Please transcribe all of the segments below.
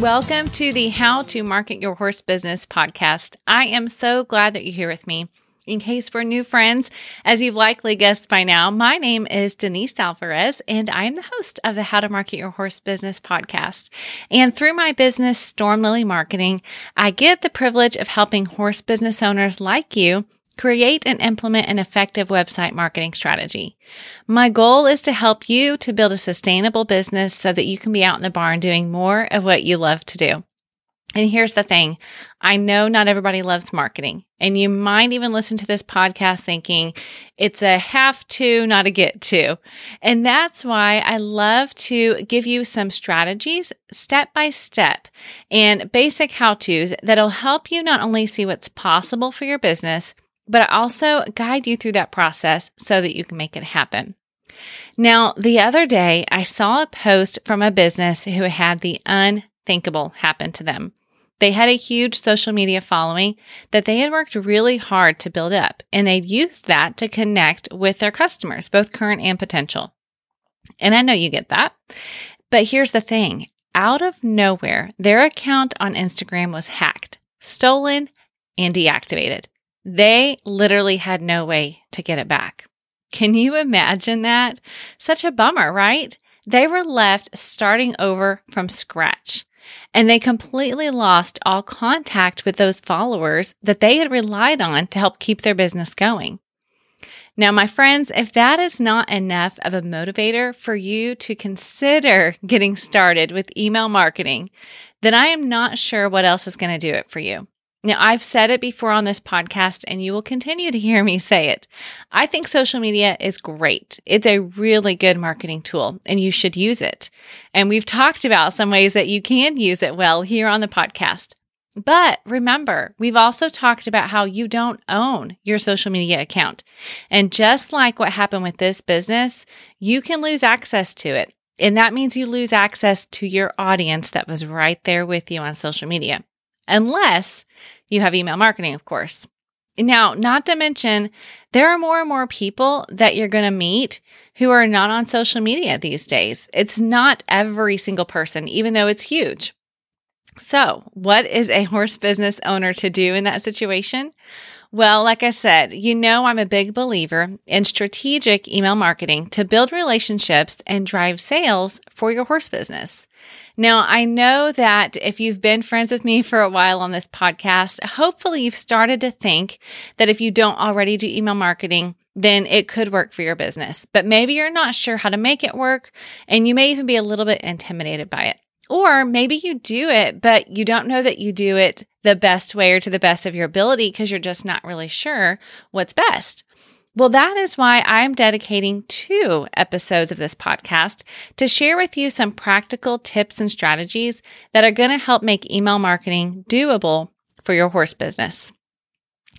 Welcome to the How to Market Your Horse Business podcast. I am so glad that you're here with me. In case we're new friends, as you've likely guessed by now, my name is Denise Alvarez, and I am the host of the How to Market Your Horse Business podcast. And through my business, Storm Lily Marketing, I get the privilege of helping horse business owners like you create and implement an effective website marketing strategy. My goal is to help you to build a sustainable business so that you can be out in the barn doing more of what you love to do. And here's the thing. I know not everybody loves marketing and you might even listen to this podcast thinking it's a have to, not a get to. And that's why I love to give you some strategies step by step and basic how to's that'll help you not only see what's possible for your business, but I also guide you through that process so that you can make it happen. Now, the other day, I saw a post from a business who had the unthinkable happen to them. They had a huge social media following that they had worked really hard to build up, and they'd used that to connect with their customers, both current and potential. And I know you get that. But here's the thing out of nowhere, their account on Instagram was hacked, stolen, and deactivated. They literally had no way to get it back. Can you imagine that? Such a bummer, right? They were left starting over from scratch and they completely lost all contact with those followers that they had relied on to help keep their business going. Now, my friends, if that is not enough of a motivator for you to consider getting started with email marketing, then I am not sure what else is going to do it for you. Now, I've said it before on this podcast, and you will continue to hear me say it. I think social media is great. It's a really good marketing tool, and you should use it. And we've talked about some ways that you can use it well here on the podcast. But remember, we've also talked about how you don't own your social media account. And just like what happened with this business, you can lose access to it. And that means you lose access to your audience that was right there with you on social media unless you have email marketing, of course. Now, not to mention, there are more and more people that you're going to meet who are not on social media these days. It's not every single person, even though it's huge. So, what is a horse business owner to do in that situation? Well, like I said, you know, I'm a big believer in strategic email marketing to build relationships and drive sales for your horse business. Now, I know that if you've been friends with me for a while on this podcast, hopefully you've started to think that if you don't already do email marketing, then it could work for your business. But maybe you're not sure how to make it work, and you may even be a little bit intimidated by it. Or maybe you do it, but you don't know that you do it the best way or to the best of your ability because you're just not really sure what's best. Well, that is why I'm dedicating two episodes of this podcast to share with you some practical tips and strategies that are going to help make email marketing doable for your horse business.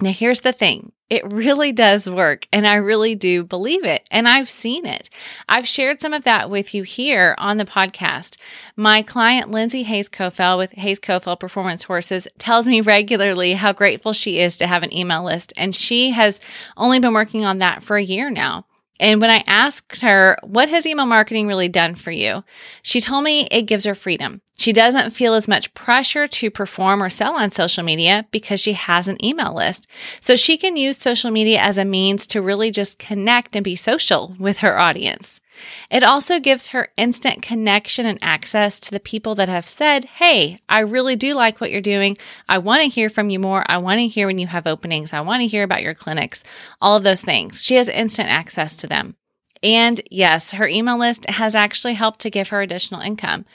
Now, here's the thing it really does work, and I really do believe it, and I've seen it. I've shared some of that with you here on the podcast. My client, Lindsay Hayes Kofel with Hayes Kofel Performance Horses, tells me regularly how grateful she is to have an email list, and she has only been working on that for a year now. And when I asked her, what has email marketing really done for you? She told me it gives her freedom. She doesn't feel as much pressure to perform or sell on social media because she has an email list. So she can use social media as a means to really just connect and be social with her audience. It also gives her instant connection and access to the people that have said, Hey, I really do like what you're doing. I want to hear from you more. I want to hear when you have openings. I want to hear about your clinics, all of those things. She has instant access to them. And yes, her email list has actually helped to give her additional income.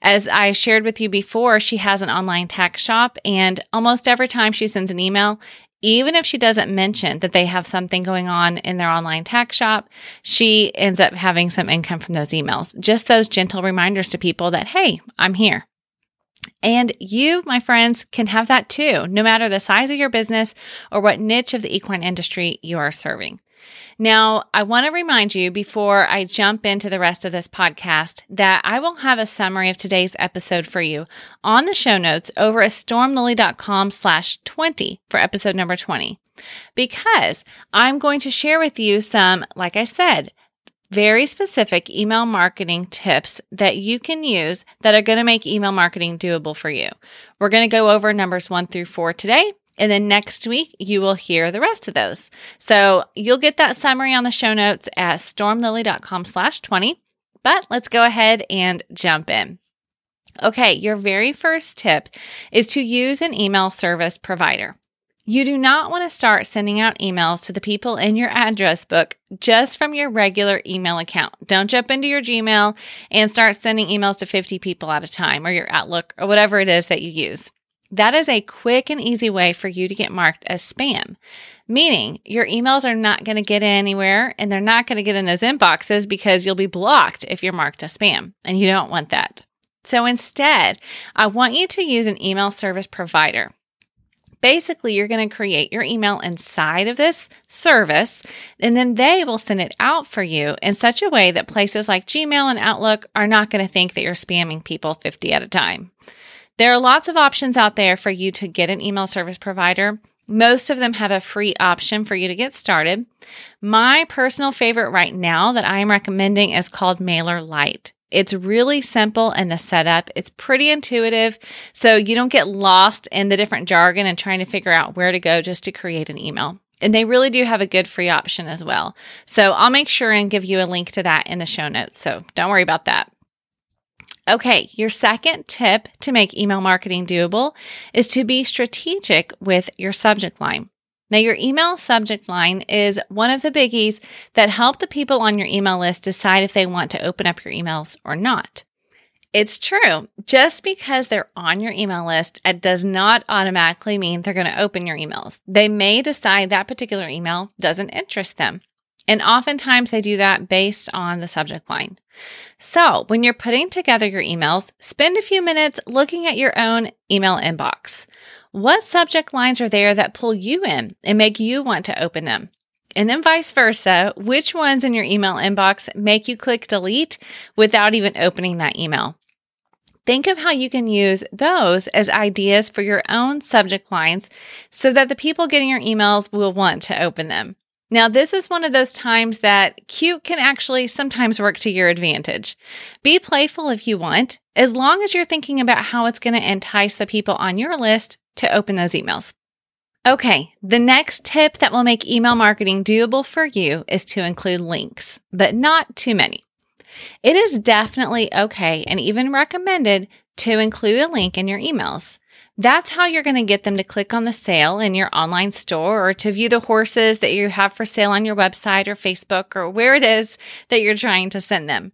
As I shared with you before, she has an online tack shop, and almost every time she sends an email, even if she doesn't mention that they have something going on in their online tack shop, she ends up having some income from those emails. Just those gentle reminders to people that, hey, I'm here. And you, my friends, can have that too, no matter the size of your business or what niche of the equine industry you are serving. Now, I want to remind you before I jump into the rest of this podcast that I will have a summary of today's episode for you on the show notes over at stormlily.com slash 20 for episode number 20. Because I'm going to share with you some, like I said, very specific email marketing tips that you can use that are going to make email marketing doable for you. We're going to go over numbers one through four today. And then next week, you will hear the rest of those. So you'll get that summary on the show notes at stormlily.com slash 20. But let's go ahead and jump in. Okay, your very first tip is to use an email service provider. You do not want to start sending out emails to the people in your address book just from your regular email account. Don't jump into your Gmail and start sending emails to 50 people at a time or your Outlook or whatever it is that you use. That is a quick and easy way for you to get marked as spam, meaning your emails are not going to get anywhere and they're not going to get in those inboxes because you'll be blocked if you're marked as spam, and you don't want that. So instead, I want you to use an email service provider. Basically, you're going to create your email inside of this service, and then they will send it out for you in such a way that places like Gmail and Outlook are not going to think that you're spamming people 50 at a time. There are lots of options out there for you to get an email service provider. Most of them have a free option for you to get started. My personal favorite right now that I am recommending is called MailerLite. It's really simple in the setup. It's pretty intuitive. So you don't get lost in the different jargon and trying to figure out where to go just to create an email. And they really do have a good free option as well. So I'll make sure and give you a link to that in the show notes. So don't worry about that. Okay, your second tip to make email marketing doable is to be strategic with your subject line. Now, your email subject line is one of the biggies that help the people on your email list decide if they want to open up your emails or not. It's true. Just because they're on your email list, it does not automatically mean they're going to open your emails. They may decide that particular email doesn't interest them. And oftentimes they do that based on the subject line. So when you're putting together your emails, spend a few minutes looking at your own email inbox. What subject lines are there that pull you in and make you want to open them? And then vice versa, which ones in your email inbox make you click delete without even opening that email? Think of how you can use those as ideas for your own subject lines so that the people getting your emails will want to open them. Now, this is one of those times that cute can actually sometimes work to your advantage. Be playful if you want, as long as you're thinking about how it's going to entice the people on your list to open those emails. Okay, the next tip that will make email marketing doable for you is to include links, but not too many. It is definitely okay and even recommended to include a link in your emails. That's how you're going to get them to click on the sale in your online store or to view the horses that you have for sale on your website or Facebook or where it is that you're trying to send them.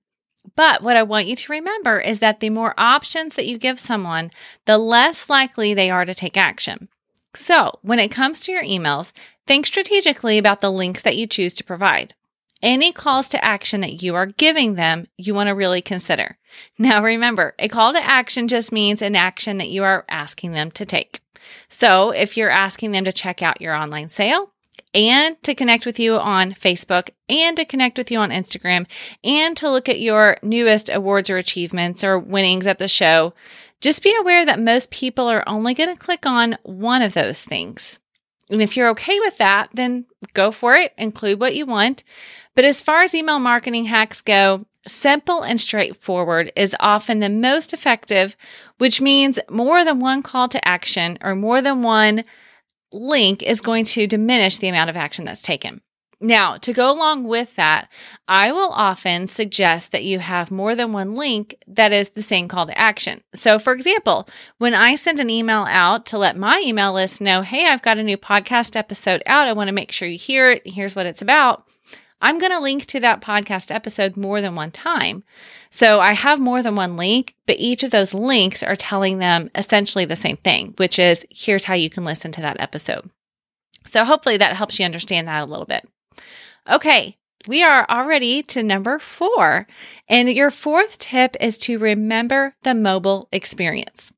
But what I want you to remember is that the more options that you give someone, the less likely they are to take action. So when it comes to your emails, think strategically about the links that you choose to provide any calls to action that you are giving them, you want to really consider. Now, remember, a call to action just means an action that you are asking them to take. So, if you're asking them to check out your online sale and to connect with you on Facebook and to connect with you on Instagram and to look at your newest awards or achievements or winnings at the show, just be aware that most people are only going to click on one of those things. And if you're okay with that, then go for it, include what you want. But as far as email marketing hacks go, simple and straightforward is often the most effective, which means more than one call to action or more than one link is going to diminish the amount of action that's taken. Now, to go along with that, I will often suggest that you have more than one link that is the same call to action. So, for example, when I send an email out to let my email list know, hey, I've got a new podcast episode out, I want to make sure you hear it, here's what it's about. I'm going to link to that podcast episode more than one time. So I have more than one link, but each of those links are telling them essentially the same thing, which is here's how you can listen to that episode. So hopefully that helps you understand that a little bit. Okay. We are already to number four. And your fourth tip is to remember the mobile experience.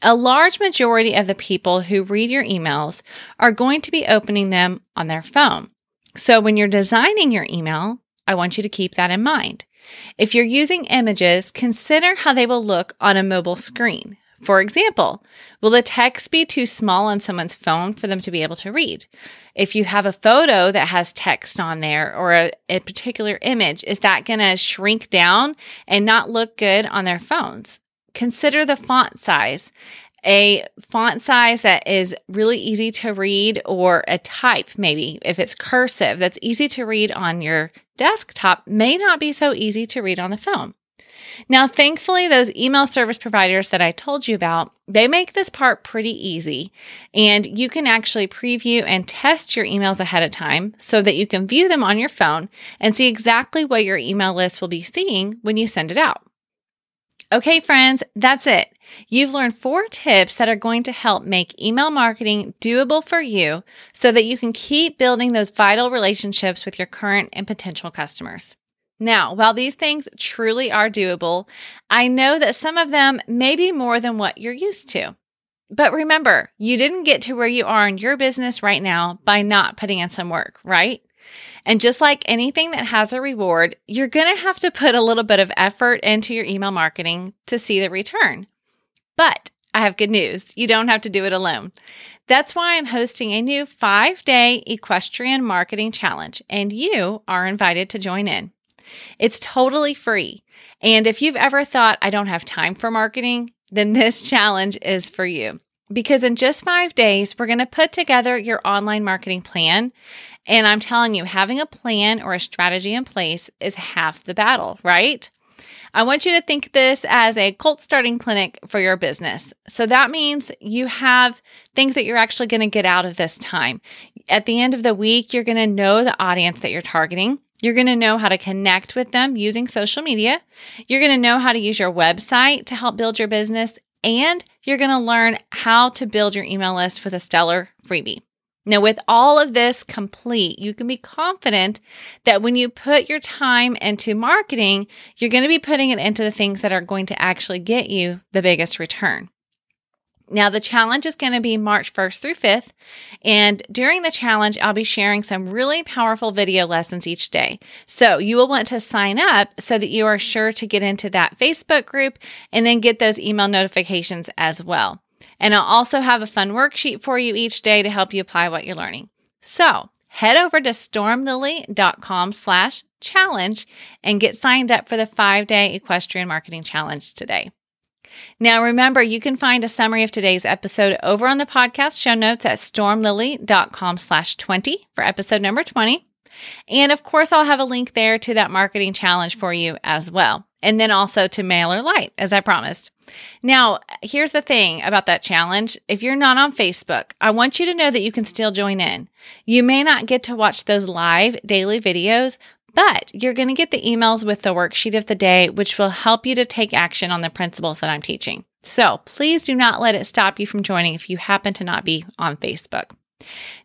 A large majority of the people who read your emails are going to be opening them on their phone. So when you're designing your email, I want you to keep that in mind. If you're using images, consider how they will look on a mobile screen. For example, will the text be too small on someone's phone for them to be able to read? If you have a photo that has text on there or a, a particular image, is that going to shrink down and not look good on their phones? Consider the font size a font size that is really easy to read or a type maybe if it's cursive that's easy to read on your desktop may not be so easy to read on the phone. Now, thankfully, those email service providers that I told you about, they make this part pretty easy. And you can actually preview and test your emails ahead of time so that you can view them on your phone and see exactly what your email list will be seeing when you send it out. Okay, friends, that's it. You've learned four tips that are going to help make email marketing doable for you so that you can keep building those vital relationships with your current and potential customers. Now, while these things truly are doable, I know that some of them may be more than what you're used to. But remember, you didn't get to where you are in your business right now by not putting in some work, right? And just like anything that has a reward, you're going to have to put a little bit of effort into your email marketing to see the return. But I have good news. You don't have to do it alone. That's why I'm hosting a new five day equestrian marketing challenge, and you are invited to join in. It's totally free. And if you've ever thought, I don't have time for marketing, then this challenge is for you. Because in just five days, we're going to put together your online marketing plan. And I'm telling you, having a plan or a strategy in place is half the battle, right? I want you to think this as a colt starting clinic for your business. So that means you have things that you're actually going to get out of this time. At the end of the week, you're going to know the audience that you're targeting. You're going to know how to connect with them using social media. You're going to know how to use your website to help build your business. And you're going to learn how to build your email list with a stellar freebie. Now, with all of this complete, you can be confident that when you put your time into marketing, you're going to be putting it into the things that are going to actually get you the biggest return. Now, the challenge is going to be March 1st through 5th. And during the challenge, I'll be sharing some really powerful video lessons each day. So you will want to sign up so that you are sure to get into that Facebook group and then get those email notifications as well. And I'll also have a fun worksheet for you each day to help you apply what you're learning. So head over to stormlily.com slash challenge and get signed up for the five day equestrian marketing challenge today. Now, remember, you can find a summary of today's episode over on the podcast show notes at stormlily.com slash 20 for episode number 20. And of course, I'll have a link there to that marketing challenge for you as well. And then also to MailerLite, as I promised. Now, here's the thing about that challenge. If you're not on Facebook, I want you to know that you can still join in. You may not get to watch those live daily videos, but you're going to get the emails with the worksheet of the day, which will help you to take action on the principles that I'm teaching. So please do not let it stop you from joining if you happen to not be on Facebook.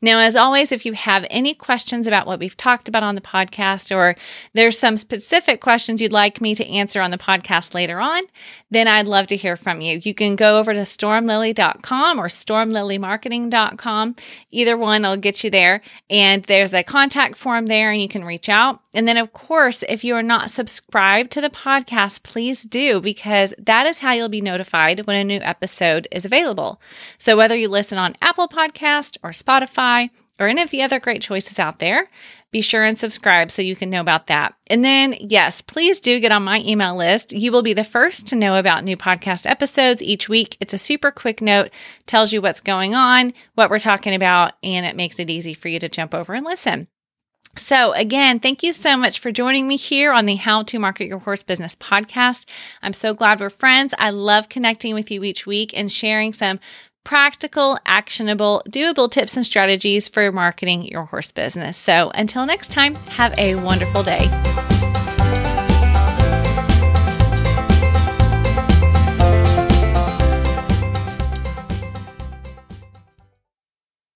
Now, as always, if you have any questions about what we've talked about on the podcast, or there's some specific questions you'd like me to answer on the podcast later on, then I'd love to hear from you. You can go over to stormlily.com or stormlilymarketing.com. Either one will get you there. And there's a contact form there, and you can reach out. And then, of course, if you are not subscribed to the podcast, please do, because that is how you'll be notified when a new episode is available. So, whether you listen on Apple Podcast or Spotify, or any of the other great choices out there, be sure and subscribe so you can know about that. And then, yes, please do get on my email list. You will be the first to know about new podcast episodes each week. It's a super quick note, tells you what's going on, what we're talking about, and it makes it easy for you to jump over and listen. So, again, thank you so much for joining me here on the How to Market Your Horse Business podcast. I'm so glad we're friends. I love connecting with you each week and sharing some practical, actionable, doable tips and strategies for marketing your horse business. So until next time, have a wonderful day.